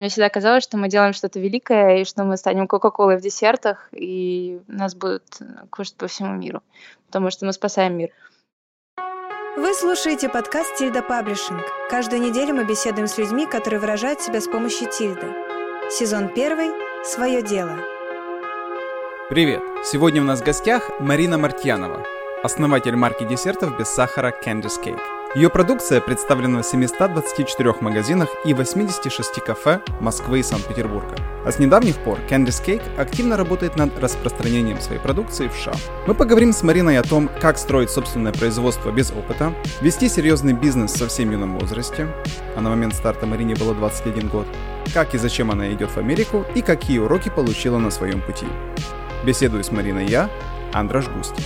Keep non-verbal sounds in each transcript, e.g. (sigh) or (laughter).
Мне всегда казалось, что мы делаем что-то великое, и что мы станем Кока-Колой в десертах, и нас будут кушать по всему миру, потому что мы спасаем мир. Вы слушаете подкаст «Тильда Паблишинг». Каждую неделю мы беседуем с людьми, которые выражают себя с помощью тильды. Сезон первый «Свое дело». Привет! Сегодня у нас в гостях Марина Мартьянова, основатель марки десертов без сахара Candice Cake. Ее продукция представлена в 724 магазинах и 86 кафе Москвы и Санкт-Петербурга. А с недавних пор Candice Cake активно работает над распространением своей продукции в США. Мы поговорим с Мариной о том, как строить собственное производство без опыта, вести серьезный бизнес в совсем юном возрасте, а на момент старта Марине было 21 год, как и зачем она идет в Америку и какие уроки получила на своем пути. Беседую с Мариной я, Андраш Густи.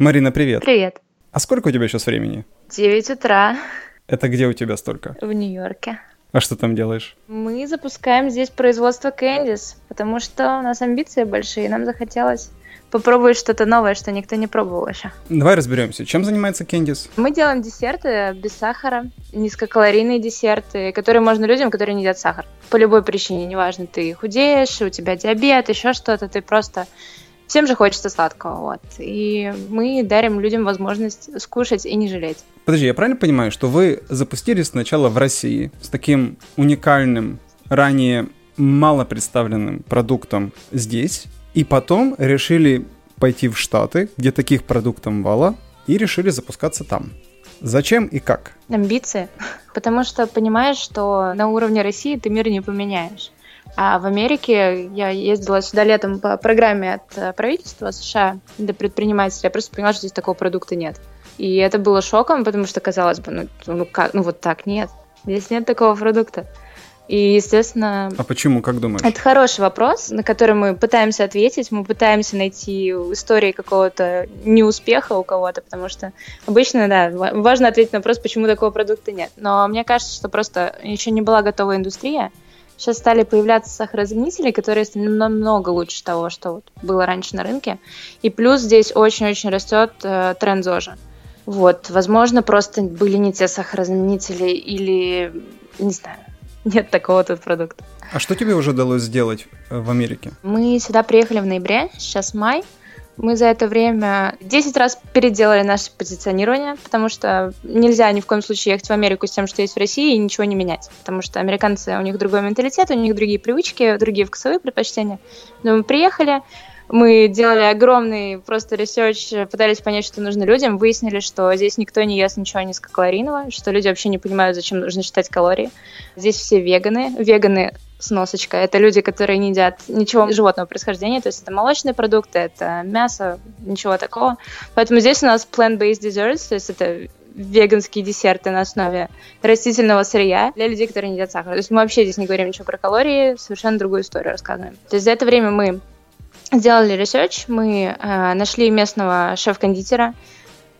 Марина, привет. Привет. А сколько у тебя сейчас времени? 9 утра. Это где у тебя столько? В Нью-Йорке. А что там делаешь? Мы запускаем здесь производство Кэндис, потому что у нас амбиции большие, нам захотелось попробовать что-то новое, что никто не пробовал еще. Давай разберемся. Чем занимается Кэндис? Мы делаем десерты без сахара, низкокалорийные десерты, которые можно людям, которые не едят сахар. По любой причине, неважно, ты худеешь, у тебя диабет, еще что-то, ты просто Всем же хочется сладкого, вот. И мы дарим людям возможность скушать и не жалеть. Подожди, я правильно понимаю, что вы запустились сначала в России с таким уникальным, ранее мало представленным продуктом здесь, и потом решили пойти в Штаты, где таких продуктов мало, и решили запускаться там. Зачем и как? Амбиции. (laughs) Потому что понимаешь, что на уровне России ты мир не поменяешь. А в Америке я ездила сюда летом по программе от э, правительства США для предпринимателей. Я просто поняла, что здесь такого продукта нет. И это было шоком, потому что казалось бы, ну, ну как, ну вот так нет. Здесь нет такого продукта. И, естественно... А почему, как думаешь? Это хороший вопрос, на который мы пытаемся ответить. Мы пытаемся найти истории какого-то неуспеха у кого-то, потому что обычно, да, важно ответить на вопрос, почему такого продукта нет. Но мне кажется, что просто еще не была готова индустрия, Сейчас стали появляться сахарозаменители, которые стали намного лучше того, что вот было раньше на рынке. И плюс здесь очень-очень растет э, тренд ЗОЖа. Вот, возможно, просто были не те сахарозаменители или, не знаю, (laughs) нет такого тут продукта. А что тебе уже удалось сделать э, в Америке? Мы сюда приехали в ноябре, сейчас май. Мы за это время 10 раз переделали наше позиционирование, потому что нельзя ни в коем случае ехать в Америку с тем, что есть в России, и ничего не менять. Потому что американцы, у них другой менталитет, у них другие привычки, другие вкусовые предпочтения. Но мы приехали, мы делали огромный просто research, пытались понять, что нужно людям, выяснили, что здесь никто не ест ничего низкокалорийного, что люди вообще не понимают, зачем нужно считать калории. Здесь все веганы. Веганы сносочка. Это люди, которые не едят ничего животного происхождения, то есть это молочные продукты, это мясо, ничего такого. Поэтому здесь у нас plant-based desserts, то есть это веганские десерты на основе растительного сырья для людей, которые не едят сахар. То есть мы вообще здесь не говорим ничего про калории, совершенно другую историю рассказываем. То есть за это время мы сделали research, мы э, нашли местного шеф-кондитера,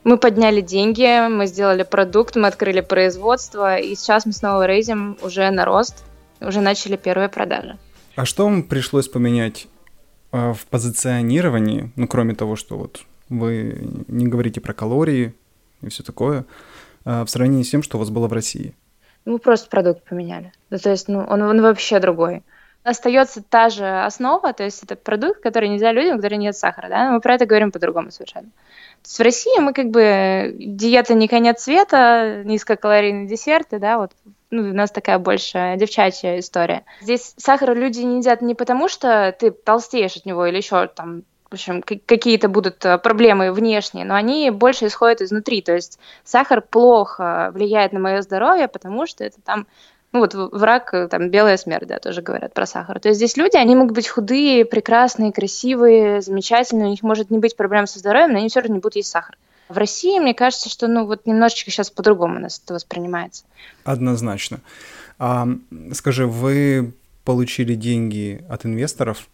мы подняли деньги, мы сделали продукт, мы открыли производство, и сейчас мы снова рейзим уже на рост уже начали первые продажи. А что вам пришлось поменять э, в позиционировании, ну, кроме того, что вот вы не говорите про калории и все такое, э, в сравнении с тем, что у вас было в России? Мы просто продукт поменяли. Ну, то есть, ну, он, он вообще другой. Остается та же основа, то есть это продукт, который нельзя людям, которые нет сахара, да, мы про это говорим по-другому совершенно. То есть в России мы как бы диета не конец света, низкокалорийные десерты, да, вот ну, у нас такая больше девчачья история. Здесь сахар люди не едят не потому, что ты толстеешь от него или еще там в общем, какие-то будут э, проблемы внешние, но они больше исходят изнутри. То есть сахар плохо влияет на мое здоровье, потому что это там ну вот враг, э, там, белая смерть, да, тоже говорят про сахар. То есть здесь люди, они могут быть худые, прекрасные, красивые, замечательные, у них может не быть проблем со здоровьем, но они все равно не будут есть сахар. В России, мне кажется, что ну вот немножечко сейчас по-другому нас это воспринимается. Однозначно. А, скажи, вы получили деньги от инвесторов?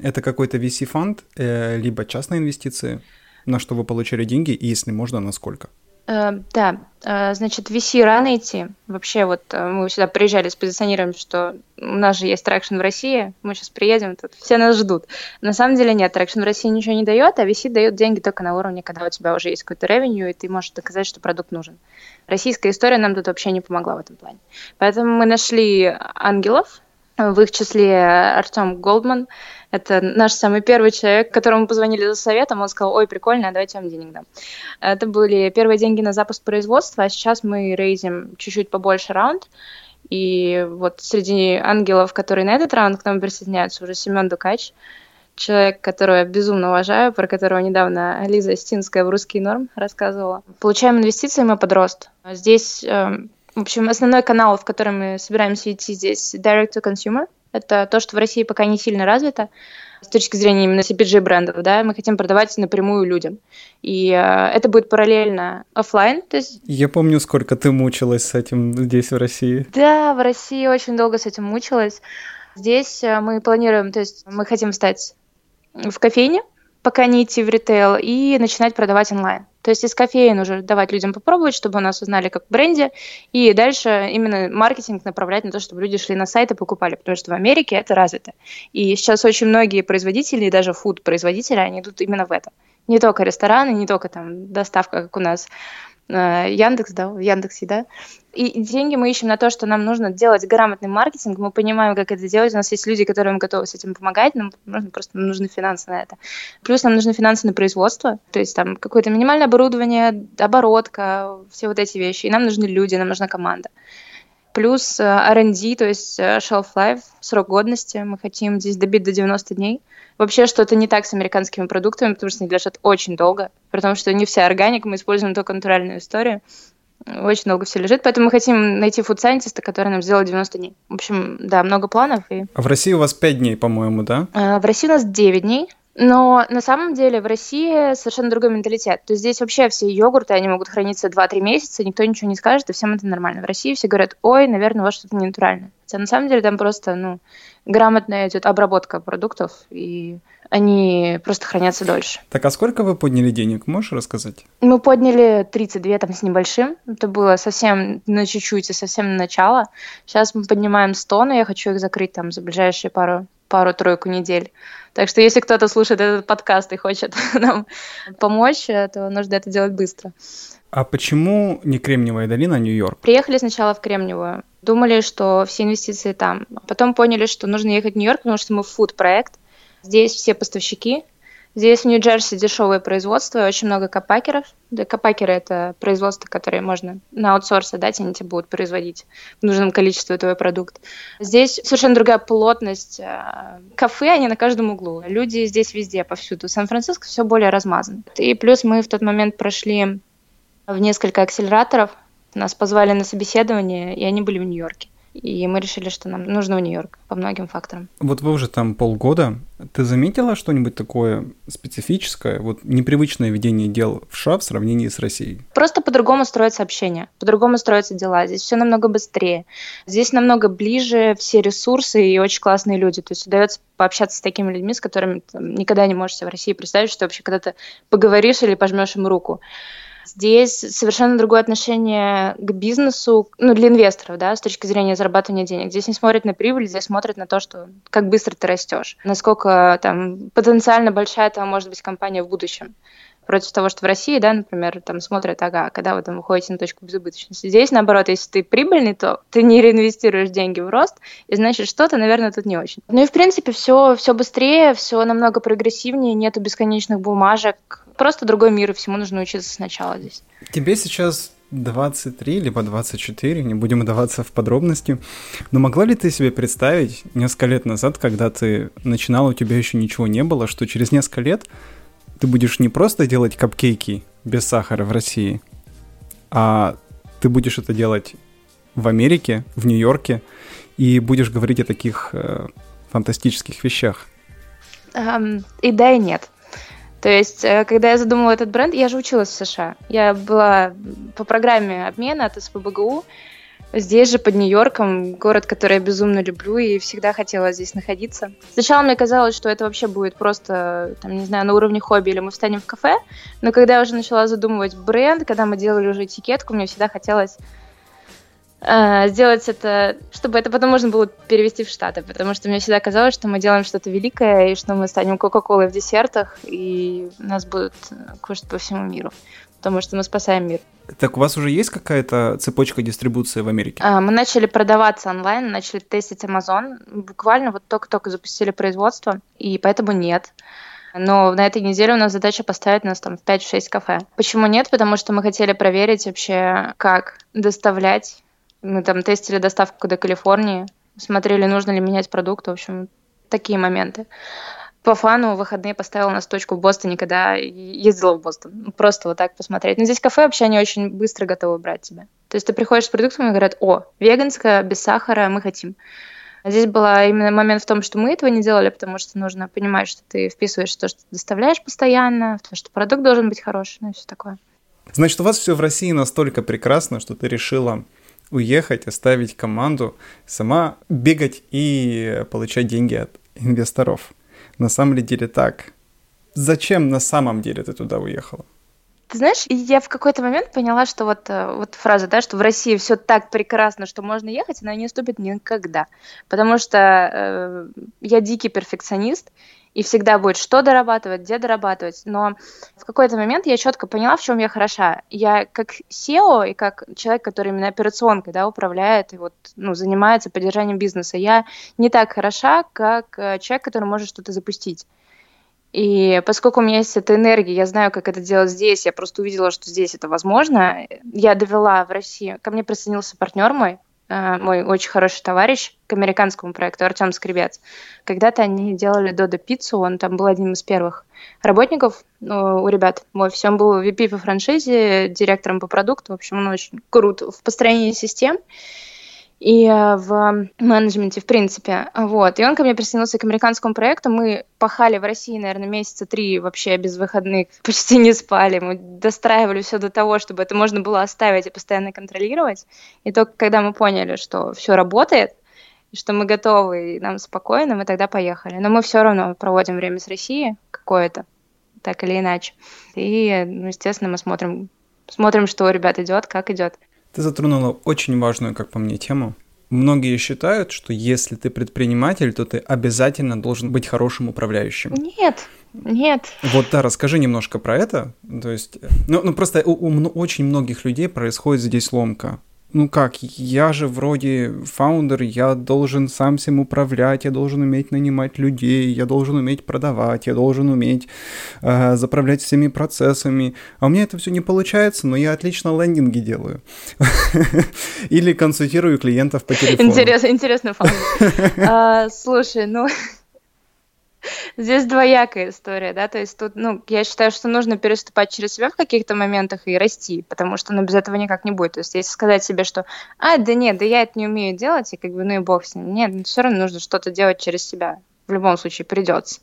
Это какой-то VC-фонд, э, либо частные инвестиции? На что вы получили деньги, и если можно, на сколько? Да, э, значит, VC рано идти. Вообще, вот э, мы сюда приезжали с позиционированием, что у нас же есть traction в России, мы сейчас приедем, тут все нас ждут. На самом деле нет, traction в России ничего не дает, а VC дает деньги только на уровне, когда у тебя уже есть какой-то revenue, и ты можешь доказать, что продукт нужен. Российская история нам тут вообще не помогла в этом плане. Поэтому мы нашли ангелов, в их числе Артем Голдман, это наш самый первый человек, которому позвонили за советом. Он сказал, ой, прикольно, а давайте вам денег дам. Это были первые деньги на запуск производства, а сейчас мы рейзим чуть-чуть побольше раунд. И вот среди ангелов, которые на этот раунд к нам присоединяются, уже Семен Дукач, человек, которого я безумно уважаю, про которого недавно Лиза Стинская в «Русский норм» рассказывала. Получаем инвестиции мы под рост. Здесь, эм, в общем, основной канал, в котором мы собираемся идти здесь, direct to consumer – это то, что в России пока не сильно развито с точки зрения именно CPG брендов, да, мы хотим продавать напрямую людям. И э, это будет параллельно офлайн. То есть... Я помню, сколько ты мучилась с этим здесь, в России. Да, в России очень долго с этим мучилась. Здесь э, мы планируем, то есть мы хотим стать в кофейне, пока не идти в ритейл, и начинать продавать онлайн. То есть из кофеин уже давать людям попробовать, чтобы нас узнали как бренде, и дальше именно маркетинг направлять на то, чтобы люди шли на сайт и покупали, потому что в Америке это развито. И сейчас очень многие производители, даже фуд-производители, они идут именно в это. Не только рестораны, не только там доставка, как у нас Яндекс, да, Яндексе, да. И деньги мы ищем на то, что нам нужно делать грамотный маркетинг, мы понимаем, как это делать, у нас есть люди, которые готовы с этим помогать, нам нужно, просто нам нужны финансы на это. Плюс нам нужны финансы на производство, то есть там какое-то минимальное оборудование, оборотка, все вот эти вещи, и нам нужны люди, нам нужна команда. Плюс э, R&D, то есть э, shelf life, срок годности, мы хотим здесь добить до 90 дней. Вообще что-то не так с американскими продуктами, потому что они лежат очень долго, потому что не вся органика, мы используем только натуральную историю. Очень долго все лежит, поэтому мы хотим найти фуд-сайентиста, который нам сделал 90 дней. В общем, да, много планов. И... А в России у вас 5 дней, по-моему, да? А, в России у нас 9 дней. Но на самом деле в России совершенно другой менталитет. То есть здесь вообще все йогурты, они могут храниться 2-3 месяца, никто ничего не скажет, и всем это нормально. В России все говорят, ой, наверное, у вас что-то не натуральное. Хотя на самом деле там просто, ну, грамотная идет обработка продуктов, и они просто хранятся дольше. Так, а сколько вы подняли денег, можешь рассказать? Мы подняли 32 там с небольшим. Это было совсем на чуть-чуть и совсем на начало. Сейчас мы поднимаем 100, но я хочу их закрыть там за ближайшие пару пару-тройку недель. Так что если кто-то слушает этот подкаст и хочет (laughs) нам помочь, то нужно это делать быстро. А почему не Кремниевая долина, а Нью-Йорк? Приехали сначала в Кремниевую. Думали, что все инвестиции там. Потом поняли, что нужно ехать в Нью-Йорк, потому что мы фуд-проект. Здесь все поставщики, Здесь в Нью-Джерси дешевое производство, очень много капакеров. Да, капакеры — это производство, которое можно на аутсорс отдать, они тебе будут производить в нужном количестве твой продукт. Здесь совершенно другая плотность. Э, кафе, они на каждом углу. Люди здесь везде, повсюду. Сан-Франциско все более размазан. И плюс мы в тот момент прошли в несколько акселераторов, нас позвали на собеседование, и они были в Нью-Йорке. И мы решили, что нам нужно в Нью-Йорк по многим факторам. Вот вы уже там полгода. Ты заметила что-нибудь такое специфическое, вот непривычное ведение дел в США в сравнении с Россией? Просто по-другому строятся общения, по-другому строятся дела. Здесь все намного быстрее. Здесь намного ближе все ресурсы и очень классные люди. То есть удается пообщаться с такими людьми, с которыми там, никогда не можешь себе в России представить, что вообще когда-то поговоришь или пожмешь им руку. Здесь совершенно другое отношение к бизнесу, ну, для инвесторов, да, с точки зрения зарабатывания денег. Здесь не смотрят на прибыль, здесь смотрят на то, что как быстро ты растешь, насколько там потенциально большая там может быть компания в будущем против того, что в России, да, например, там смотрят, ага, когда вы там выходите на точку безубыточности. Здесь, наоборот, если ты прибыльный, то (laughs) ты не реинвестируешь деньги в рост, и значит, что-то, наверное, тут не очень. Ну и, в принципе, все, все быстрее, все намного прогрессивнее, нету бесконечных бумажек, просто другой мир, и всему нужно учиться сначала здесь. Тебе сейчас 23 либо 24, не будем удаваться в подробности. Но могла ли ты себе представить несколько лет назад, когда ты начинала, у тебя еще ничего не было, что через несколько лет ты будешь не просто делать капкейки без сахара в России, а ты будешь это делать в Америке, в Нью-Йорке, и будешь говорить о таких э, фантастических вещах? Um, и да, и нет. То есть, э, когда я задумала этот бренд, я же училась в США. Я была по программе обмена от СПБГУ, Здесь же, под Нью-Йорком, город, который я безумно люблю и всегда хотела здесь находиться. Сначала мне казалось, что это вообще будет просто, там, не знаю, на уровне хобби, или мы встанем в кафе, но когда я уже начала задумывать бренд, когда мы делали уже этикетку, мне всегда хотелось э, сделать это, чтобы это потом можно было перевести в Штаты, потому что мне всегда казалось, что мы делаем что-то великое, и что мы станем Кока-Колой в десертах, и нас будут кушать по всему миру потому что мы спасаем мир. Так у вас уже есть какая-то цепочка дистрибуции в Америке? А, мы начали продаваться онлайн, начали тестить Amazon. Буквально вот только-только запустили производство, и поэтому нет. Но на этой неделе у нас задача поставить нас там в 5-6 кафе. Почему нет? Потому что мы хотели проверить вообще, как доставлять. Мы там тестили доставку до Калифорнии, смотрели, нужно ли менять продукт. В общем, такие моменты по фану выходные поставила нас точку в Бостоне, когда ездила в Бостон. Просто вот так посмотреть. Но здесь кафе вообще они очень быстро готовы брать тебя. То есть ты приходишь с продуктом и говорят, о, веганское, без сахара, мы хотим. А здесь был именно момент в том, что мы этого не делали, потому что нужно понимать, что ты вписываешь то, что ты доставляешь постоянно, то, что продукт должен быть хороший, ну и все такое. Значит, у вас все в России настолько прекрасно, что ты решила уехать, оставить команду, сама бегать и получать деньги от инвесторов на самом деле так. Зачем на самом деле ты туда уехала? Ты знаешь, я в какой-то момент поняла, что вот, э, вот фраза, да, что в России все так прекрасно, что можно ехать, она не наступит никогда. Потому что э, я дикий перфекционист, и всегда будет что дорабатывать, где дорабатывать. Но в какой-то момент я четко поняла, в чем я хороша. Я как SEO и как человек, который именно операционкой да, управляет и вот, ну, занимается поддержанием бизнеса, я не так хороша, как э, человек, который может что-то запустить. И поскольку у меня есть эта энергия, я знаю, как это делать здесь, я просто увидела, что здесь это возможно, я довела в России, ко мне присоединился партнер мой, мой очень хороший товарищ к американскому проекту Артем Скребец. Когда-то они делали Додо пиццу, он там был одним из первых работников ну, у ребят. Мой все, он был VP по франшизе, директором по продукту. В общем, он очень крут в построении систем и э, в менеджменте, в принципе. Вот. И он ко мне присоединился к американскому проекту. Мы пахали в России, наверное, месяца три вообще без выходных, (laughs) почти не спали. Мы достраивали все до того, чтобы это можно было оставить и постоянно контролировать. И только когда мы поняли, что все работает, что мы готовы, и нам спокойно, мы тогда поехали. Но мы все равно проводим время с Россией какое-то, так или иначе. И, ну, естественно, мы смотрим, смотрим, что у ребят идет, как идет. Ты затронула очень важную, как по мне, тему. Многие считают, что если ты предприниматель, то ты обязательно должен быть хорошим управляющим. Нет, нет. Вот да, расскажи немножко про это. То есть, ну, ну просто у, у очень многих людей происходит здесь ломка ну как, я же вроде фаундер, я должен сам всем управлять, я должен уметь нанимать людей, я должен уметь продавать, я должен уметь э, заправлять всеми процессами. А у меня это все не получается, но я отлично лендинги делаю. (laughs) Или консультирую клиентов по телефону. Интересно, фаундер. (laughs) А, слушай, ну Здесь двоякая история, да, то есть тут, ну, я считаю, что нужно переступать через себя в каких-то моментах и расти, потому что, ну, без этого никак не будет. То есть если сказать себе, что, а, да нет, да я это не умею делать, и как бы, ну и бог с ним. Нет, все равно нужно что-то делать через себя в любом случае придется.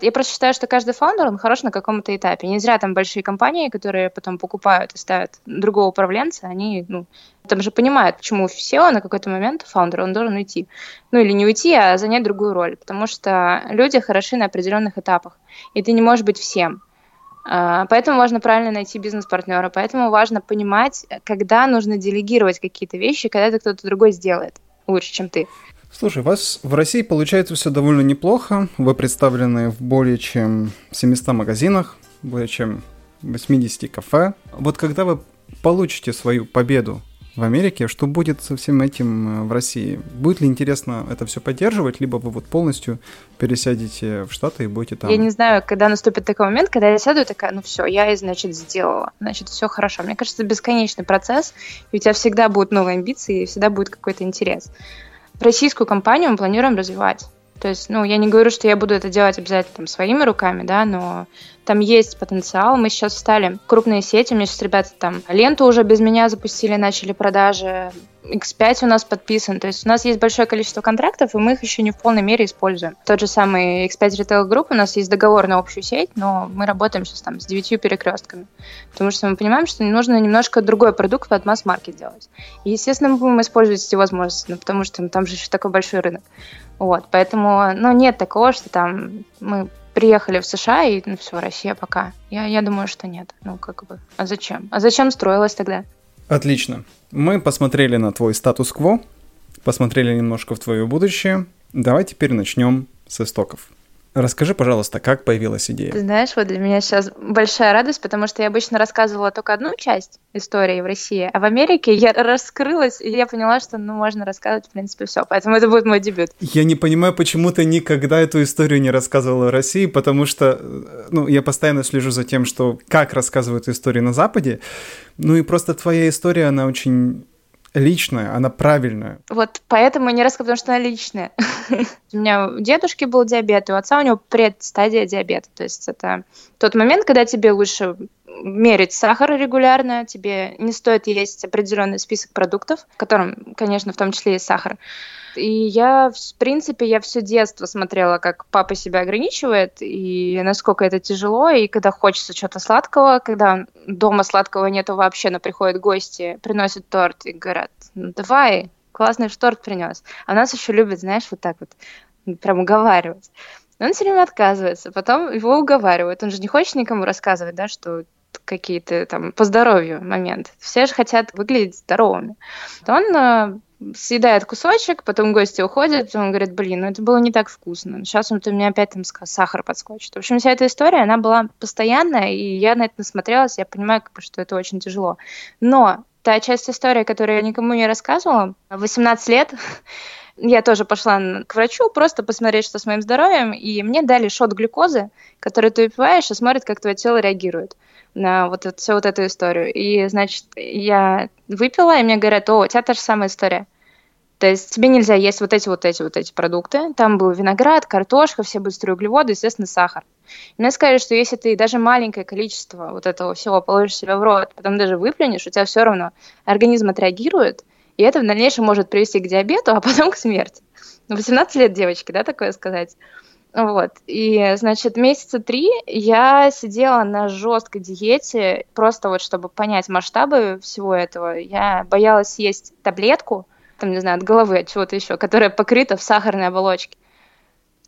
Я просто считаю, что каждый фаундер, он хорош на каком-то этапе. Не зря там большие компании, которые потом покупают и ставят другого управленца, они, ну, там же понимают, почему SEO на какой-то момент фаундер, он должен уйти. Ну, или не уйти, а занять другую роль, потому что люди хороши на определенных этапах, и ты не можешь быть всем. А, поэтому важно правильно найти бизнес-партнера, поэтому важно понимать, когда нужно делегировать какие-то вещи, когда это кто-то другой сделает лучше, чем ты. Слушай, у вас в России получается все довольно неплохо. Вы представлены в более чем 700 магазинах, более чем 80 кафе. Вот когда вы получите свою победу в Америке, что будет со всем этим э, в России? Будет ли интересно это все поддерживать, либо вы вот полностью пересядете в Штаты и будете там? Я не знаю, когда наступит такой момент, когда я сяду и такая, ну все, я, значит, сделала, значит, все хорошо. Мне кажется, это бесконечный процесс, и у тебя всегда будут новые амбиции, и всегда будет какой-то интерес российскую компанию мы планируем развивать. То есть, ну, я не говорю, что я буду это делать обязательно там, своими руками, да, но там есть потенциал. Мы сейчас встали крупные сети, у меня сейчас ребята там ленту уже без меня запустили, начали продажи. X5 у нас подписан. То есть у нас есть большое количество контрактов, и мы их еще не в полной мере используем. Тот же самый X5 Retail Group, у нас есть договор на общую сеть, но мы работаем сейчас там с девятью перекрестками. Потому что мы понимаем, что нужно немножко другой продукт под масс-маркет делать. И, естественно, мы будем использовать эти возможности, ну, потому что там же еще такой большой рынок. Вот, поэтому, ну, нет такого, что там мы приехали в США и, ну, все, Россия пока. Я, я думаю, что нет. Ну, как бы, а зачем? А зачем строилась тогда? Отлично. Мы посмотрели на твой статус-кво, посмотрели немножко в твое будущее. Давай теперь начнем с истоков. Расскажи, пожалуйста, как появилась идея? Ты знаешь, вот для меня сейчас большая радость, потому что я обычно рассказывала только одну часть истории в России, а в Америке я раскрылась, и я поняла, что ну, можно рассказывать, в принципе, все. Поэтому это будет мой дебют. Я не понимаю, почему ты никогда эту историю не рассказывала в России, потому что ну, я постоянно слежу за тем, что как рассказывают истории на Западе. Ну и просто твоя история, она очень личная, она правильная. Вот поэтому не рассказываю, потому что она личная. (laughs) у меня у дедушки был диабет, и у отца у него предстадия диабета. То есть это тот момент, когда тебе лучше мерить сахар регулярно, тебе не стоит есть определенный список продуктов, в котором, конечно, в том числе есть сахар. И я, в принципе, я все детство смотрела, как папа себя ограничивает, и насколько это тяжело, и когда хочется чего-то сладкого, когда дома сладкого нету вообще, но приходят гости, приносят торт и говорят, ну давай, классный торт принес. А нас еще любят, знаешь, вот так вот, прям уговаривать. он все время отказывается, потом его уговаривают. Он же не хочет никому рассказывать, да, что какие-то там по здоровью момент. Все же хотят выглядеть здоровыми. То он э, съедает кусочек, потом гости уходят, он говорит, блин, ну это было не так вкусно. Сейчас он у меня опять там сахар подскочит. В общем, вся эта история, она была постоянная, и я на это насмотрелась, я понимаю, как бы, что это очень тяжело. Но та часть истории, которую я никому не рассказывала, 18 лет, (laughs) я тоже пошла к врачу просто посмотреть, что с моим здоровьем, и мне дали шот глюкозы, который ты выпиваешь и смотрит, как твое тело реагирует на вот эту, всю вот эту историю. И, значит, я выпила, и мне говорят, о, у тебя та же самая история. То есть тебе нельзя есть вот эти вот эти вот эти продукты. Там был виноград, картошка, все быстрые углеводы, естественно, сахар. И мне сказали, что если ты даже маленькое количество вот этого всего положишь себе в рот, потом даже выплюнешь, у тебя все равно организм отреагирует, и это в дальнейшем может привести к диабету, а потом к смерти. 18 лет девочки, да, такое сказать. Вот. И, значит, месяца три я сидела на жесткой диете, просто вот чтобы понять масштабы всего этого. Я боялась съесть таблетку, там, не знаю, от головы, от чего-то еще, которая покрыта в сахарной оболочке.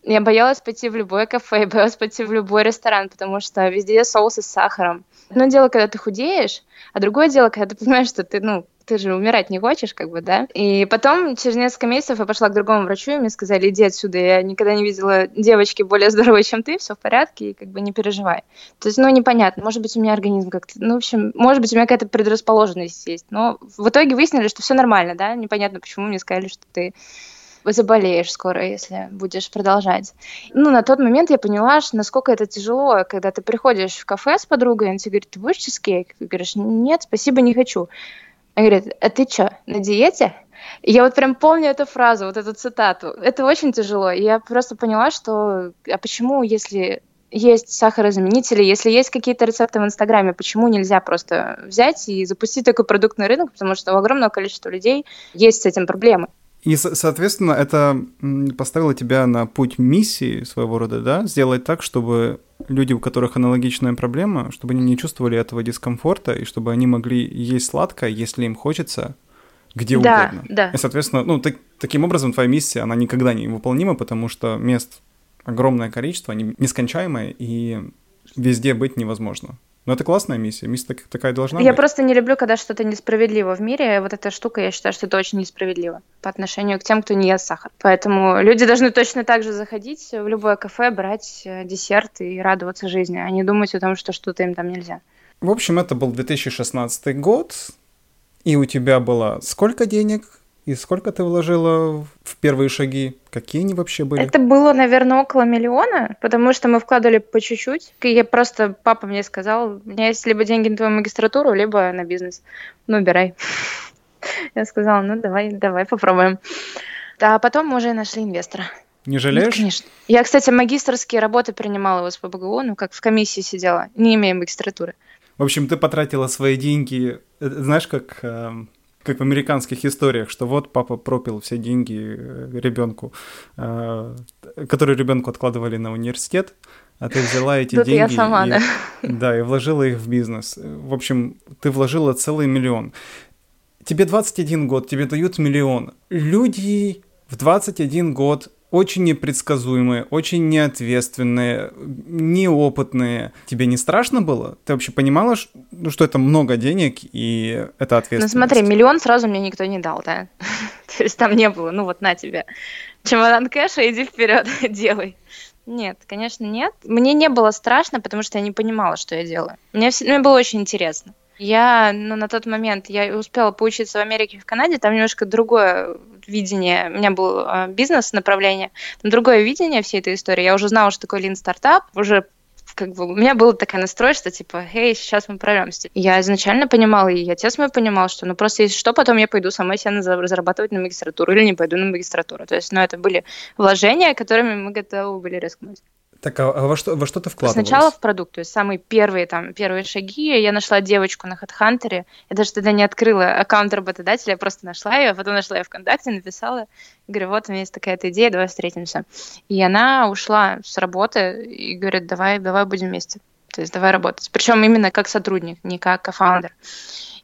Я боялась пойти в любое кафе, (laughs) боялась пойти в любой ресторан, потому что везде соусы с сахаром. Одно дело, когда ты худеешь, а другое дело, когда ты понимаешь, что ты, ну, ты же умирать не хочешь, как бы, да? И потом, через несколько месяцев, я пошла к другому врачу, и мне сказали, иди отсюда, я никогда не видела девочки более (laughs) здоровой, чем ты, все в порядке, и как бы не переживай. То есть, ну, непонятно, может быть, у меня организм как-то, ну, в общем, может быть, у меня какая-то предрасположенность есть, но в итоге выяснили, что все нормально, да, непонятно, почему мне сказали, что ты заболеешь скоро, если будешь продолжать. Ну, на тот момент я поняла, что насколько это тяжело, когда ты приходишь в кафе с подругой, и она тебе говорит, ты будешь чизкейк? Ты говоришь, нет, спасибо, не хочу. Она говорит, а ты что, на диете? И я вот прям помню эту фразу, вот эту цитату. Это очень тяжело. И я просто поняла, что а почему, если есть сахарозаменители, если есть какие-то рецепты в Инстаграме, почему нельзя просто взять и запустить такой продуктный рынок, потому что у огромного количества людей есть с этим проблемы. И, соответственно, это поставило тебя на путь миссии своего рода, да? Сделать так, чтобы люди, у которых аналогичная проблема, чтобы они не чувствовали этого дискомфорта, и чтобы они могли есть сладкое, если им хочется, где да, угодно. Да. И, соответственно, ну, так, таким образом твоя миссия, она никогда не выполнима, потому что мест огромное количество, они нескончаемые, и везде быть невозможно. Но это классная миссия. Миссия так, такая должна я быть. просто не люблю, когда что-то несправедливо в мире. Вот эта штука, я считаю, что это очень несправедливо по отношению к тем, кто не ест сахар. Поэтому люди должны точно так же заходить в любое кафе, брать э, десерт и радоваться жизни, а не думать о том, что что-то им там нельзя. В общем, это был 2016 год, и у тебя было сколько денег и сколько ты вложила в первые шаги? Какие они вообще были? Это было, наверное, около миллиона, потому что мы вкладывали по чуть-чуть. Я просто, папа мне сказал, у меня есть либо деньги на твою магистратуру, либо на бизнес. Ну, убирай. (laughs) Я сказала, ну, давай, давай попробуем. А потом мы уже нашли инвестора. Не жалеешь? Нет, конечно. Я, кстати, магистрские работы принимала в СПБГУ, ну, как в комиссии сидела, не имея магистратуры. В общем, ты потратила свои деньги, э, знаешь, как эм, как в американских историях, что вот папа пропил все деньги э, ребенку, э, которые ребенку откладывали на университет, а ты взяла эти деньги я сама, и, да. да, и вложила их в бизнес. В общем, ты вложила целый миллион. Тебе 21 год, тебе дают миллион. Люди в 21 год очень непредсказуемые, очень неответственные, неопытные. Тебе не страшно было? Ты вообще понимала, ну, что это много денег и это ответственность? Ну смотри, миллион сразу мне никто не дал, да? (laughs) То есть там не было, ну вот на тебе. Чемодан кэша, иди вперед, (laughs) делай. Нет, конечно, нет. Мне не было страшно, потому что я не понимала, что я делаю. Мне, мне было очень интересно. Я, ну, на тот момент, я успела поучиться в Америке и в Канаде, там немножко другое видение, у меня был э, бизнес-направление, там другое видение всей этой истории. Я уже знала, что такое лин-стартап, уже как бы у меня был такая настрой, что типа, эй, сейчас мы прорвемся. Я изначально понимала, и отец мой понимал, что ну просто если что, потом я пойду сама себя зарабатывать на магистратуру или не пойду на магистратуру. То есть, ну, это были вложения, которыми мы готовы были рискнуть. Так, а во что, во что ты вкладывалась? Сначала в продукт, то есть самые первые, там, первые шаги. Я нашла девочку на HeadHunter. Я даже тогда не открыла аккаунт работодателя, я просто нашла ее, потом нашла ее ВКонтакте, написала. Говорю, вот у меня есть такая-то идея, давай встретимся. И она ушла с работы и говорит, давай, давай будем вместе. То есть давай работать. Причем именно как сотрудник, не как кофаундер.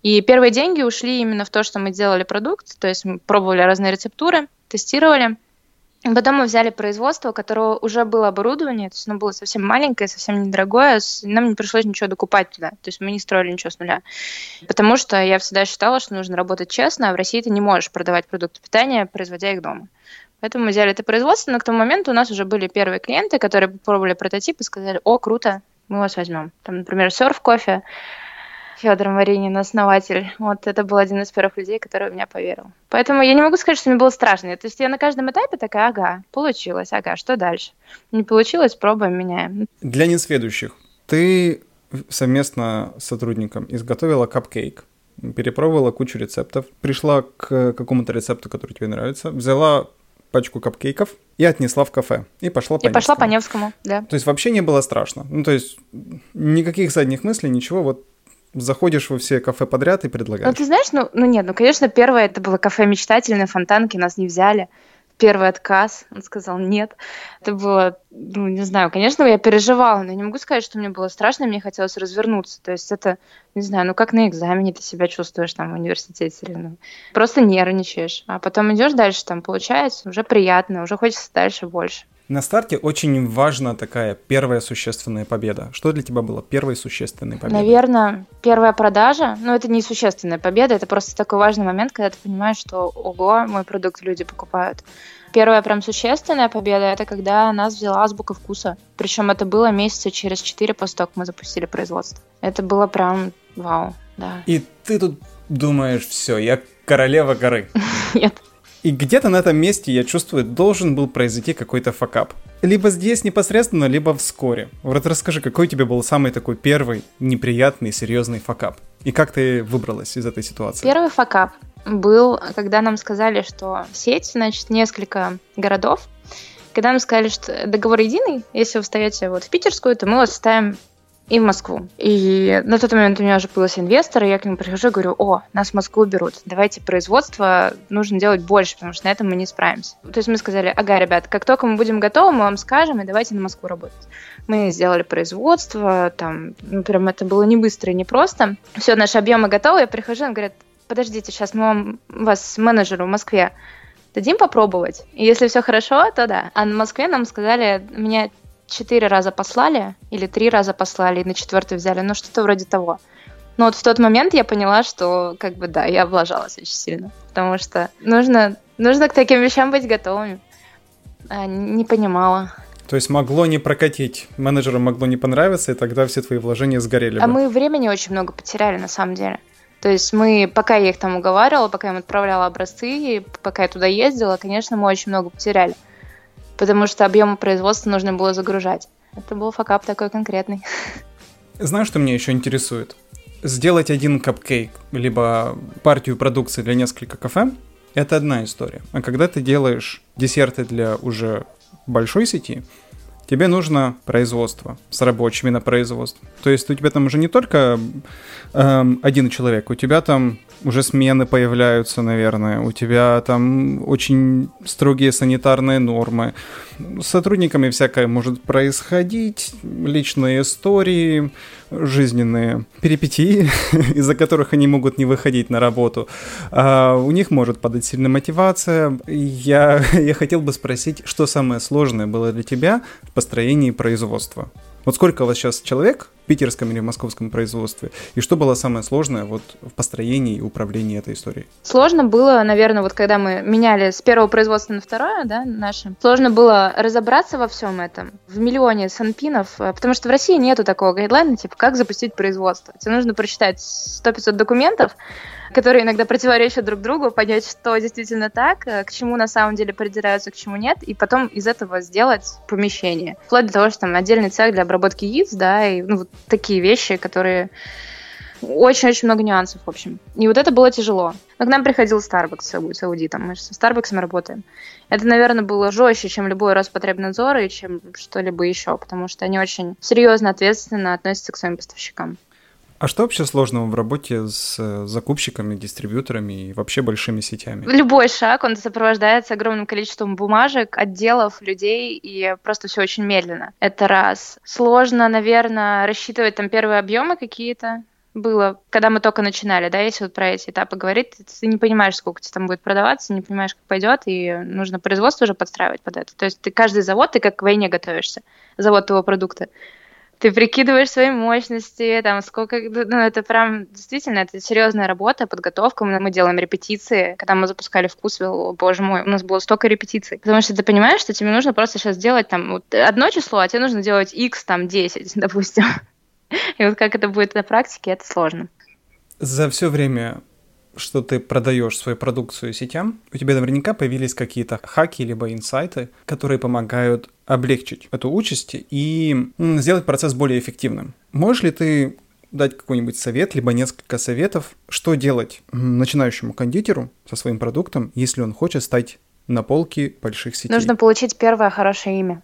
И первые деньги ушли именно в то, что мы делали продукт, то есть мы пробовали разные рецептуры, тестировали. Потом мы взяли производство, у которого уже было оборудование, то есть оно было совсем маленькое, совсем недорогое, нам не пришлось ничего докупать туда, то есть мы не строили ничего с нуля. Потому что я всегда считала, что нужно работать честно, а в России ты не можешь продавать продукты питания, производя их дома. Поэтому мы взяли это производство, но к тому моменту у нас уже были первые клиенты, которые попробовали прототип и сказали, о, круто, мы вас возьмем. Там, например, серф кофе, Федор Маринин, основатель. Вот это был один из первых людей, который в меня поверил. Поэтому я не могу сказать, что мне было страшно. То есть я на каждом этапе такая, ага, получилось, ага, что дальше? Не получилось, пробуем, меняем. Для несведущих, ты совместно с сотрудником изготовила капкейк, перепробовала кучу рецептов, пришла к какому-то рецепту, который тебе нравится, взяла пачку капкейков и отнесла в кафе. И пошла по И пошла по Невскому, да. То есть вообще не было страшно. Ну, то есть никаких задних мыслей, ничего, вот заходишь во все кафе подряд и предлагаешь. Ну, ты знаешь, ну, ну нет, ну, конечно, первое это было кафе мечтательное, фонтанки, нас не взяли. Первый отказ, он сказал нет. Это было, ну, не знаю, конечно, я переживала, но не могу сказать, что мне было страшно, мне хотелось развернуться. То есть это, не знаю, ну как на экзамене ты себя чувствуешь там в университете или ну, просто нервничаешь. А потом идешь дальше, там получается, уже приятно, уже хочется дальше больше. На старте очень важна такая первая существенная победа. Что для тебя было первой существенной победой? Наверное, первая продажа. Но это не существенная победа, это просто такой важный момент, когда ты понимаешь, что ого, мой продукт люди покупают. Первая прям существенная победа это когда нас взяла азбука вкуса. Причем это было месяца через четыре после того, как мы запустили производство. Это было прям вау, да. И ты тут думаешь, все, я королева горы. (laughs) Нет. И где-то на этом месте, я чувствую, должен был произойти какой-то факап. Либо здесь непосредственно, либо вскоре. Вот расскажи, какой у тебя был самый такой первый неприятный, серьезный факап? И как ты выбралась из этой ситуации? Первый факап был, когда нам сказали, что сеть, значит, несколько городов, когда нам сказали, что договор единый, если вы встаете вот в питерскую, то мы вас ставим и в Москву. И на тот момент у меня уже появился инвестор, и я к нему прихожу и говорю, о, нас в Москву берут, давайте производство нужно делать больше, потому что на этом мы не справимся. То есть мы сказали, ага, ребят, как только мы будем готовы, мы вам скажем, и давайте на Москву работать. Мы сделали производство, там, ну, прям это было не быстро и не просто. Все, наши объемы готовы, я прихожу, он говорит, подождите, сейчас мы вам, вас менеджеру в Москве дадим попробовать. И если все хорошо, то да. А в Москве нам сказали, меня четыре раза послали или три раза послали, и на четвертый взяли, ну что-то вроде того. Но вот в тот момент я поняла, что как бы да, я облажалась очень сильно, потому что нужно, нужно к таким вещам быть готовыми. А, не понимала. То есть могло не прокатить, менеджеру могло не понравиться, и тогда все твои вложения сгорели А бы. мы времени очень много потеряли на самом деле. То есть мы, пока я их там уговаривала, пока я им отправляла образцы, пока я туда ездила, конечно, мы очень много потеряли потому что объемы производства нужно было загружать. Это был факап такой конкретный. Знаешь, что меня еще интересует? Сделать один капкейк, либо партию продукции для нескольких кафе, это одна история. А когда ты делаешь десерты для уже большой сети, тебе нужно производство с рабочими на производство. То есть у тебя там уже не только эм, один человек, у тебя там уже смены появляются, наверное, у тебя там очень строгие санитарные нормы. С сотрудниками всякое может происходить, личные истории, жизненные перипетии, (laughs) из-за которых они могут не выходить на работу. А у них может падать сильная мотивация. Я, (laughs) я хотел бы спросить, что самое сложное было для тебя в построении производства? Вот сколько у вас сейчас человек в питерском или в московском производстве? И что было самое сложное вот в построении и управлении этой историей? Сложно было, наверное, вот когда мы меняли с первого производства на второе, да, наше, сложно было разобраться во всем этом, в миллионе санпинов, э, потому что в России нету такого гайдлайна, типа, как запустить производство. Тебе нужно прочитать 100-500 документов, которые иногда противоречат друг другу, понять, что действительно так, э, к чему на самом деле придираются, к чему нет, и потом из этого сделать помещение. Вплоть до того, что там отдельный цех для обработки яиц, да, и ну, вот такие вещи, которые очень-очень много нюансов, в общем. И вот это было тяжело. Но к нам приходил Starbucks с аудитом, мы с Starbucks работаем. Это, наверное, было жестче, чем любой Роспотребнадзор и чем что-либо еще, потому что они очень серьезно, ответственно относятся к своим поставщикам. А что вообще сложного в работе с э, закупщиками, дистрибьюторами и вообще большими сетями? Любой шаг, он сопровождается огромным количеством бумажек, отделов, людей, и просто все очень медленно. Это раз. Сложно, наверное, рассчитывать там первые объемы какие-то, было, когда мы только начинали, да, если вот про эти этапы говорить, ты не понимаешь, сколько тебе там будет продаваться, не понимаешь, как пойдет, и нужно производство уже подстраивать под это. То есть ты каждый завод, ты как к войне готовишься, завод твоего продукта ты прикидываешь свои мощности, там сколько, ну это прям действительно это серьезная работа, подготовка. Мы, мы делаем репетиции, когда мы запускали вкусвилл, боже мой, у нас было столько репетиций, потому что ты понимаешь, что тебе нужно просто сейчас сделать там вот, одно число, а тебе нужно делать x там 10, (laughs) допустим. И вот как это будет на практике, это сложно. За все время что ты продаешь свою продукцию сетям, у тебя наверняка появились какие-то хаки либо инсайты, которые помогают облегчить эту участь и сделать процесс более эффективным. Можешь ли ты дать какой-нибудь совет, либо несколько советов, что делать начинающему кондитеру со своим продуктом, если он хочет стать на полке больших сетей? Нужно получить первое хорошее имя.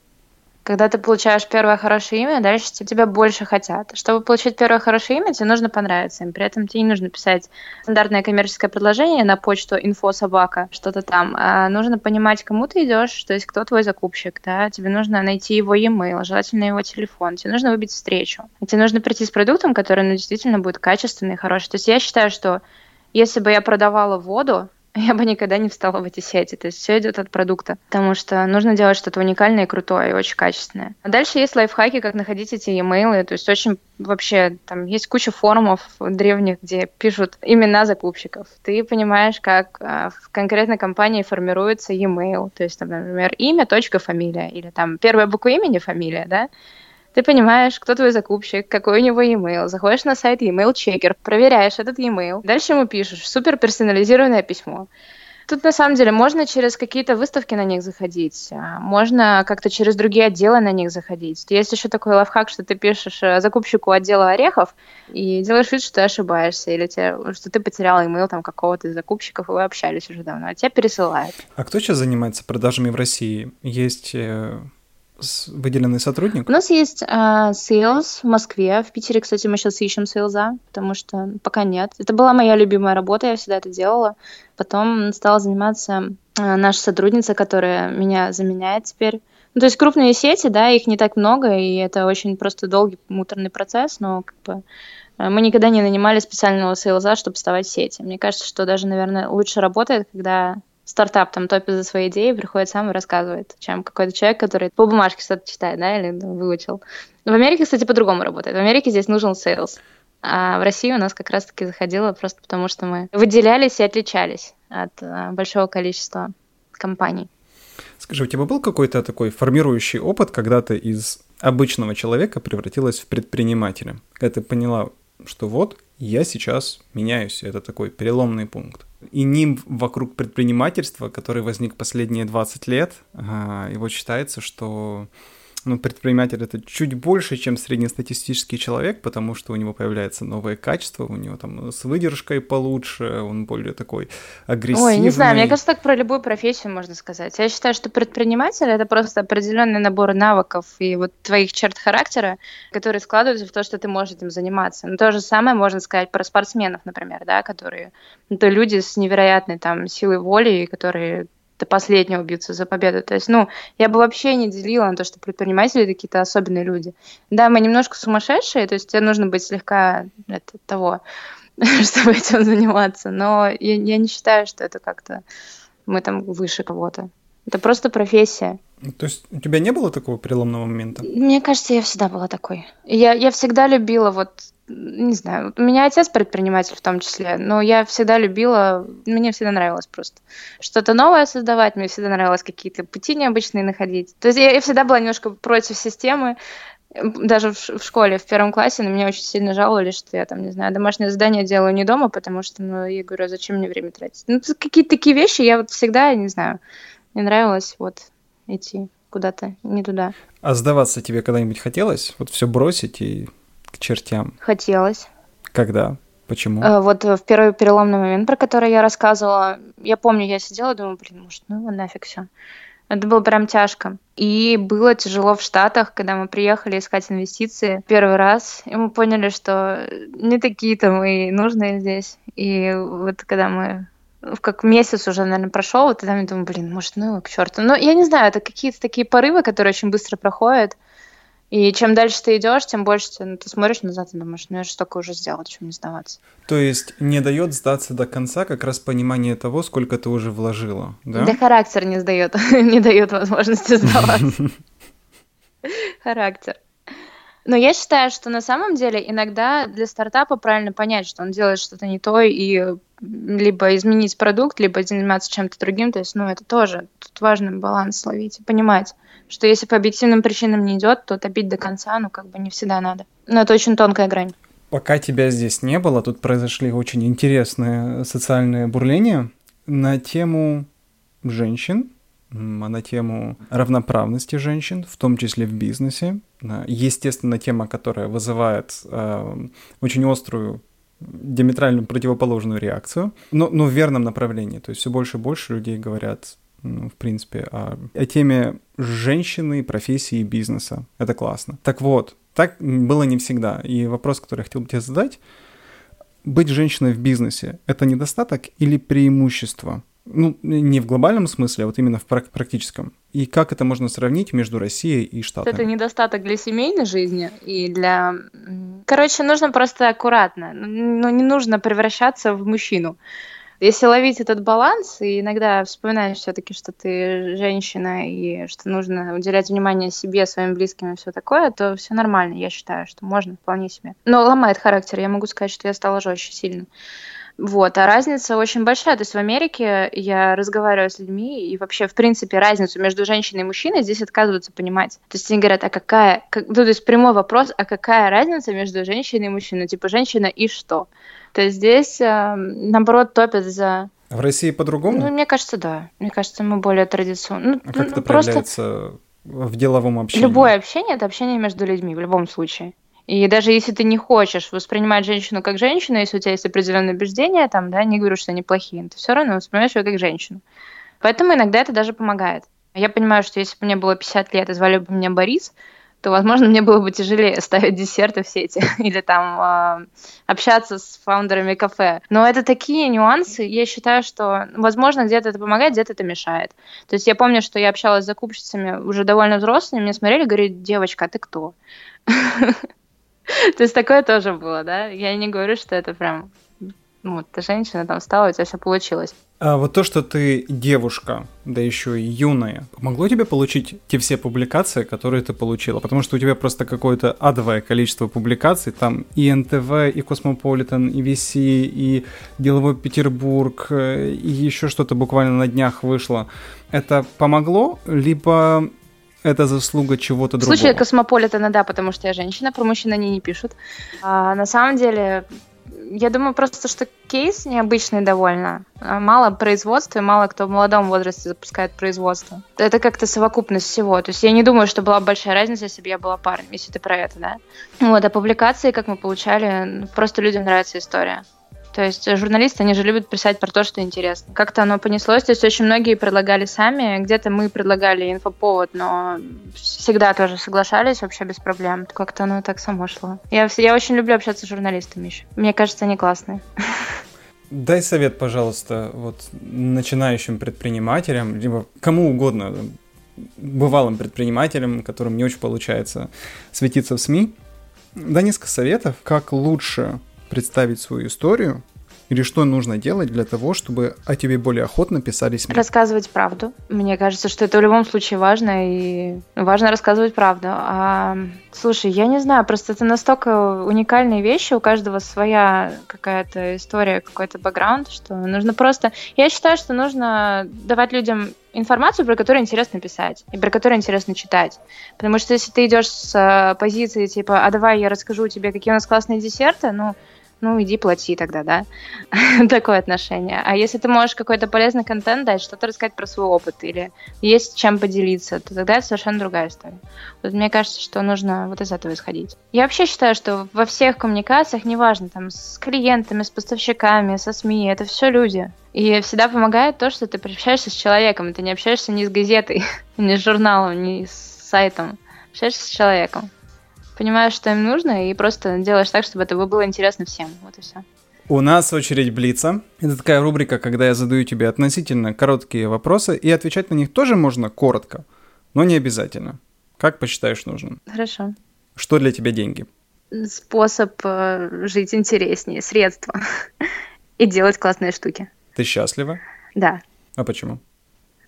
Когда ты получаешь первое хорошее имя, дальше тебя больше хотят. Чтобы получить первое хорошее имя, тебе нужно понравиться им. При этом тебе не нужно писать стандартное коммерческое предложение на почту инфо собака, что-то там. А нужно понимать, кому ты идешь, то есть кто твой закупщик, да. Тебе нужно найти его e-mail, желательно его телефон. Тебе нужно выбить встречу. Тебе нужно прийти с продуктом, который ну, действительно будет качественный и хороший. То есть я считаю, что если бы я продавала воду, (laughs) я бы никогда не встала в эти сети. То есть все идет от продукта. Потому что нужно делать что-то уникальное и крутое, и очень качественное. А дальше есть лайфхаки, как находить эти e-mail. То есть очень вообще там есть куча форумов древних, где пишут имена закупщиков. Ты понимаешь, как а, в конкретной компании формируется e-mail. То есть, там, например, имя, точка, фамилия. Или там первая буква имени, фамилия, да? Ты понимаешь, кто твой закупщик, какой у него e-mail, заходишь на сайт e-mail checker, проверяешь этот e-mail, дальше ему пишешь супер персонализированное письмо. Тут на самом деле можно через какие-то выставки на них заходить, а можно как-то через другие отделы на них заходить. Есть еще такой лайфхак, что ты пишешь э, закупщику отдела орехов и делаешь вид, что ты ошибаешься, или тебе, что ты потерял имейл там какого-то из закупщиков, и вы общались уже давно, а тебя пересылают. А кто сейчас занимается продажами в России? Есть э, выделенный сотрудник? У нас есть э, sales в Москве. В Питере, кстати, мы сейчас ищем сейлза, потому что пока нет. Это была моя любимая работа, я всегда это делала. Потом стала заниматься э, наша сотрудница, которая меня заменяет теперь. Ну, то есть крупные сети, да, их не так много, и это очень просто долгий муторный процесс, но как бы э, мы никогда не нанимали специального сейлза, чтобы вставать в сети. Мне кажется, что даже, наверное, лучше работает, когда стартап там топит за свои идеи, приходит сам и рассказывает, чем какой-то человек, который по бумажке что-то читает, да, или ну, выучил. В Америке, кстати, по-другому работает. В Америке здесь нужен sales. А в России у нас как раз-таки заходило просто потому, что мы выделялись и отличались от а, большого количества компаний. Скажи, у тебя был какой-то такой формирующий опыт, когда ты из обычного человека превратилась в предпринимателя? Когда ты поняла, что вот я сейчас меняюсь, это такой переломный пункт. И ним вокруг предпринимательства, который возник последние 20 лет, его считается, что ну, предприниматель это чуть больше, чем среднестатистический человек, потому что у него появляются новые качества, у него там с выдержкой получше, он более такой агрессивный. Ой, не знаю, мне кажется, так про любую профессию можно сказать. Я считаю, что предприниматель это просто определенный набор навыков и вот твоих черт характера, которые складываются в то, что ты можешь этим заниматься. Но то же самое можно сказать про спортсменов, например, да, которые, ну, это люди с невероятной там силой воли, которые до последнего бьются за победу. То есть, ну, я бы вообще не делила на то, что предприниматели это какие-то особенные люди. Да, мы немножко сумасшедшие, то есть тебе нужно быть слегка это, того, (laughs) чтобы этим заниматься, но я, я не считаю, что это как-то мы там выше кого-то. Это просто профессия. То есть у тебя не было такого переломного момента? Мне кажется, я всегда была такой. Я, я всегда любила вот не знаю, у меня отец предприниматель в том числе, но я всегда любила, мне всегда нравилось просто что-то новое создавать, мне всегда нравилось какие-то пути необычные находить. То есть я, я всегда была немножко против системы, даже в, в школе, в первом классе на меня очень сильно жаловались, что я там, не знаю, домашнее задание делаю не дома, потому что, ну, я говорю, а зачем мне время тратить? Ну, какие-то такие вещи я вот всегда, не знаю, мне нравилось вот идти куда-то не туда. А сдаваться тебе когда-нибудь хотелось? Вот все бросить и чертям? Хотелось. Когда? Почему? Э, вот в первый переломный момент, про который я рассказывала, я помню, я сидела и думала, блин, может, ну нафиг все. Это было прям тяжко. И было тяжело в Штатах, когда мы приехали искать инвестиции первый раз, и мы поняли, что не такие-то мы нужные здесь. И вот когда мы как месяц уже, наверное, прошел, вот тогда я думаю, блин, может, ну к черту. Но я не знаю, это какие-то такие порывы, которые очень быстро проходят. И чем дальше ты идешь, тем больше ты, ну, ты смотришь назад и думаешь, ну я же столько уже сделал, чем не сдаваться. То есть не дает сдаться до конца как раз понимание того, сколько ты уже вложила, да? Да характер не сдает, (laughs) не дает возможности сдаваться. (laughs) Характер. Но я считаю, что на самом деле иногда для стартапа правильно понять, что он делает что-то не то, и либо изменить продукт, либо заниматься чем-то другим. То есть, ну, это тоже тут важно баланс ловить и понимать что если по объективным причинам не идет, то топить до конца, ну, как бы не всегда надо. Но это очень тонкая грань. Пока тебя здесь не было, тут произошли очень интересные социальные бурления на тему женщин, на тему равноправности женщин, в том числе в бизнесе. Естественно, тема, которая вызывает э, очень острую диаметрально противоположную реакцию, но, но в верном направлении. То есть все больше и больше людей говорят ну, в принципе, о, о теме женщины, профессии и бизнеса. Это классно. Так вот, так было не всегда. И вопрос, который я хотел бы тебе задать, быть женщиной в бизнесе — это недостаток или преимущество? Ну, не в глобальном смысле, а вот именно в практическом. И как это можно сравнить между Россией и Штатами? Это недостаток для семейной жизни и для... Короче, нужно просто аккуратно. Ну, не нужно превращаться в мужчину. Если ловить этот баланс, и иногда вспоминаешь все-таки, что ты женщина, и что нужно уделять внимание себе, своим близким и все такое, то все нормально, я считаю, что можно вполне себе. Но ломает характер, я могу сказать, что я стала жестче сильно. Вот, а разница очень большая. То есть в Америке я разговариваю с людьми, и вообще, в принципе, разницу между женщиной и мужчиной здесь отказываются понимать. То есть они говорят, а какая... Как... Ну, то есть прямой вопрос, а какая разница между женщиной и мужчиной? Типа, женщина и что? то здесь, э, наоборот, топят за... В России по-другому? Ну, мне кажется, да. Мне кажется, мы более традиционно. Ну, а как ну, это просто... проявляется в деловом общении? Любое общение – это общение между людьми в любом случае. И даже если ты не хочешь воспринимать женщину как женщину, если у тебя есть определенные убеждения, там, да, не говорю, что они плохие, ты все равно воспринимаешь ее как женщину. Поэтому иногда это даже помогает. Я понимаю, что если бы мне было 50 лет и звали бы меня Борис, то, возможно, мне было бы тяжелее ставить десерты в сети (laughs) или там э, общаться с фаундерами кафе. Но это такие нюансы, я считаю, что, возможно, где-то это помогает, где-то это мешает. То есть я помню, что я общалась с закупщицами уже довольно взрослыми, мне смотрели, говорили, девочка, а ты кто? (laughs) (laughs) То есть такое тоже было, да? Я не говорю, что это прям ну, ты женщина, там стала, у тебя все получилось. А вот то, что ты девушка, да еще и юная, помогло тебе получить те все публикации, которые ты получила? Потому что у тебя просто какое-то адовое количество публикаций, там и НТВ, и Космополитен, и VC, и Деловой Петербург, э, и еще что-то буквально на днях вышло. Это помогло, либо это заслуга чего-то другого. В случае Космополитена, да, потому что я женщина, про мужчин они не пишут. А на самом деле Я думаю просто, что кейс необычный довольно. А мало производства, и мало кто в молодом возрасте запускает производство. Это как-то совокупность всего. То есть я не думаю, что была большая разница, если бы я была парнем, если ты про это, да. Вот, а публикации, как мы получали, просто людям нравится история. То есть журналисты, они же любят писать про то, что интересно. Как-то оно понеслось, то есть очень многие предлагали сами, где-то мы предлагали инфоповод, но всегда тоже соглашались вообще без проблем. Как-то оно так само шло. Я, я очень люблю общаться с журналистами еще. Мне кажется, они классные. Дай совет, пожалуйста, вот начинающим предпринимателям, либо кому угодно, бывалым предпринимателям, которым не очень получается светиться в СМИ. Дай несколько советов, как лучше представить свою историю, или что нужно делать для того, чтобы о тебе более охотно писали СМИ? Рассказывать правду. Мне кажется, что это в любом случае важно, и важно рассказывать правду. А, слушай, я не знаю, просто это настолько уникальные вещи, у каждого своя какая-то история, какой-то бэкграунд, что нужно просто... Я считаю, что нужно давать людям информацию, про которую интересно писать и про которую интересно читать. Потому что если ты идешь с э, позиции типа, а давай я расскажу тебе, какие у нас классные десерты, ну, ну, иди плати тогда, да. (laughs) Такое отношение. А если ты можешь какой-то полезный контент дать, что-то рассказать про свой опыт или есть чем поделиться, то тогда это совершенно другая история. Вот мне кажется, что нужно вот из этого исходить. Я вообще считаю, что во всех коммуникациях, неважно, там, с клиентами, с поставщиками, со СМИ, это все люди. И всегда помогает то, что ты общаешься с человеком, ты не общаешься ни с газетой, (laughs) ни с журналом, ни с сайтом. Общаешься с человеком понимаешь, что им нужно, и просто делаешь так, чтобы это было интересно всем. Вот и все. У нас очередь Блица. Это такая рубрика, когда я задаю тебе относительно короткие вопросы, и отвечать на них тоже можно коротко, но не обязательно. Как посчитаешь нужным? Хорошо. Что для тебя деньги? Способ э, жить интереснее, средства (laughs) и делать классные штуки. Ты счастлива? Да. А почему?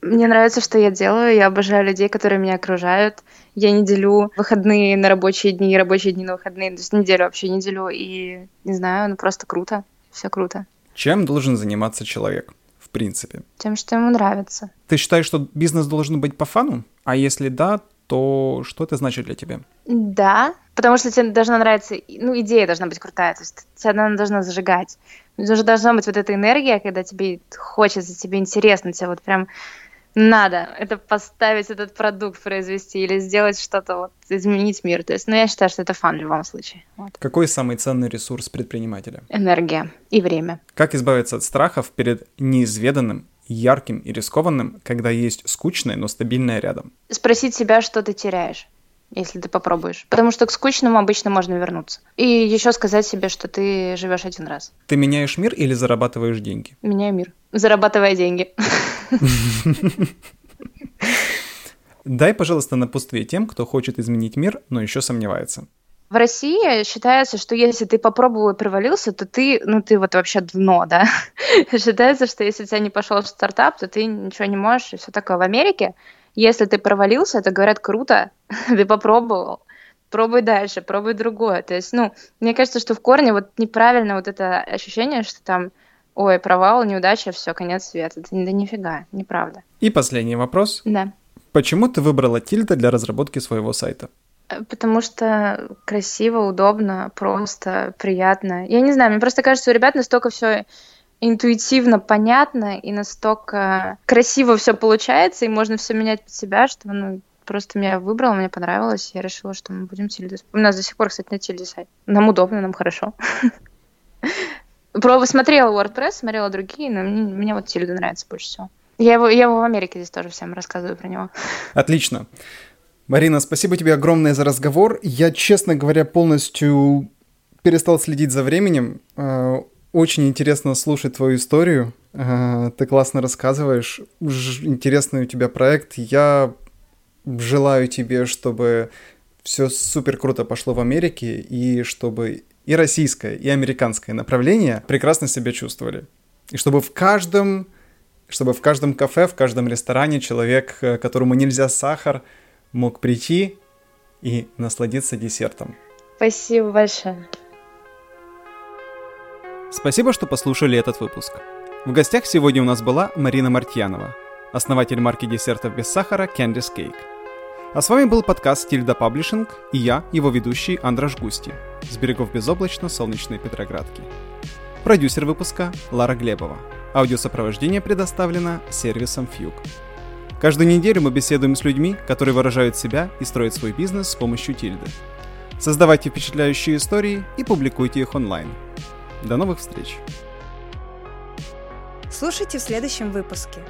Мне нравится, что я делаю. Я обожаю людей, которые меня окружают. Я не делю выходные на рабочие дни, рабочие дни на выходные. То есть неделю вообще не делю. И не знаю, ну просто круто. Все круто. Чем должен заниматься человек? В принципе. Тем, что ему нравится. Ты считаешь, что бизнес должен быть по фану? А если да, то что это значит для тебя? Да, потому что тебе должна нравиться, ну, идея должна быть крутая, то есть тебя она должна зажигать. Уже должна быть вот эта энергия, когда тебе хочется, тебе интересно, тебе вот прям надо это поставить этот продукт произвести или сделать что-то вот изменить мир то есть ну я считаю что это фан в любом случае вот. какой самый ценный ресурс предпринимателя энергия и время как избавиться от страхов перед неизведанным ярким и рискованным когда есть скучное но стабильное рядом спросить себя что ты теряешь если ты попробуешь. Потому что к скучному обычно можно вернуться. И еще сказать себе, что ты живешь один раз. Ты меняешь мир или зарабатываешь деньги? Меняю мир. Зарабатывая деньги. (laughs) Дай, пожалуйста, напутствие тем, кто хочет изменить мир, но еще сомневается. В России считается, что если ты попробовал и провалился, то ты, ну, ты вот вообще дно, да. (laughs) считается, что если у тебя не пошел в стартап, то ты ничего не можешь, и все такое. В Америке, если ты провалился, то говорят, круто, (laughs) ты попробовал, пробуй дальше, пробуй другое. То есть, ну, мне кажется, что в корне вот неправильно вот это ощущение, что там ой, провал, неудача, все, конец света. Да нифига, неправда. И последний вопрос. Да. Почему ты выбрала Тильда для разработки своего сайта? Э, потому что красиво, удобно, просто, приятно. Я не знаю, мне просто кажется, у ребят настолько все интуитивно понятно и настолько красиво все получается, и можно все менять под себя, что ну, просто меня выбрала, мне понравилось, я решила, что мы будем тильды. У нас до сих пор, кстати, на тильде сайт. Нам удобно, нам хорошо. (laughs) Про смотрела WordPress, смотрела другие, но мне, мне вот Тильда нравится больше всего. Я его, я его в Америке здесь тоже всем рассказываю про него. (laughs) Отлично. Марина, спасибо тебе огромное за разговор. Я, честно говоря, полностью перестал следить за временем. Э, очень интересно слушать твою историю. Э, ты классно рассказываешь. Интересный у тебя проект. Я желаю тебе, чтобы все супер круто пошло в Америке и чтобы и российское, и американское направление прекрасно себя чувствовали. И чтобы в каждом, чтобы в каждом кафе, в каждом ресторане человек, э, которому нельзя сахар, мог прийти и насладиться десертом. Спасибо большое. Спасибо, что послушали этот выпуск. В гостях сегодня у нас была Марина Мартьянова, основатель марки десертов без сахара Candice Cake. А с вами был подкаст Тильда Паблишинг и я, его ведущий Андраш Густи, с берегов безоблачно солнечной Петроградки. Продюсер выпуска Лара Глебова. Аудиосопровождение предоставлено сервисом Fugue. Каждую неделю мы беседуем с людьми, которые выражают себя и строят свой бизнес с помощью тильды. Создавайте впечатляющие истории и публикуйте их онлайн. До новых встреч! Слушайте в следующем выпуске.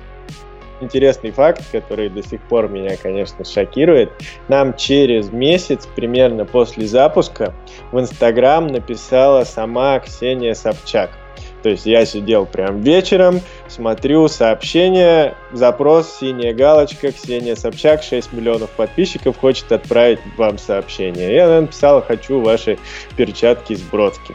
Интересный факт, который до сих пор меня, конечно, шокирует. Нам через месяц, примерно после запуска, в Инстаграм написала сама Ксения Собчак – то есть я сидел прям вечером, смотрю сообщение, запрос, синяя галочка, Ксения Собчак, 6 миллионов подписчиков, хочет отправить вам сообщение. Я написал, хочу ваши перчатки с Бродски.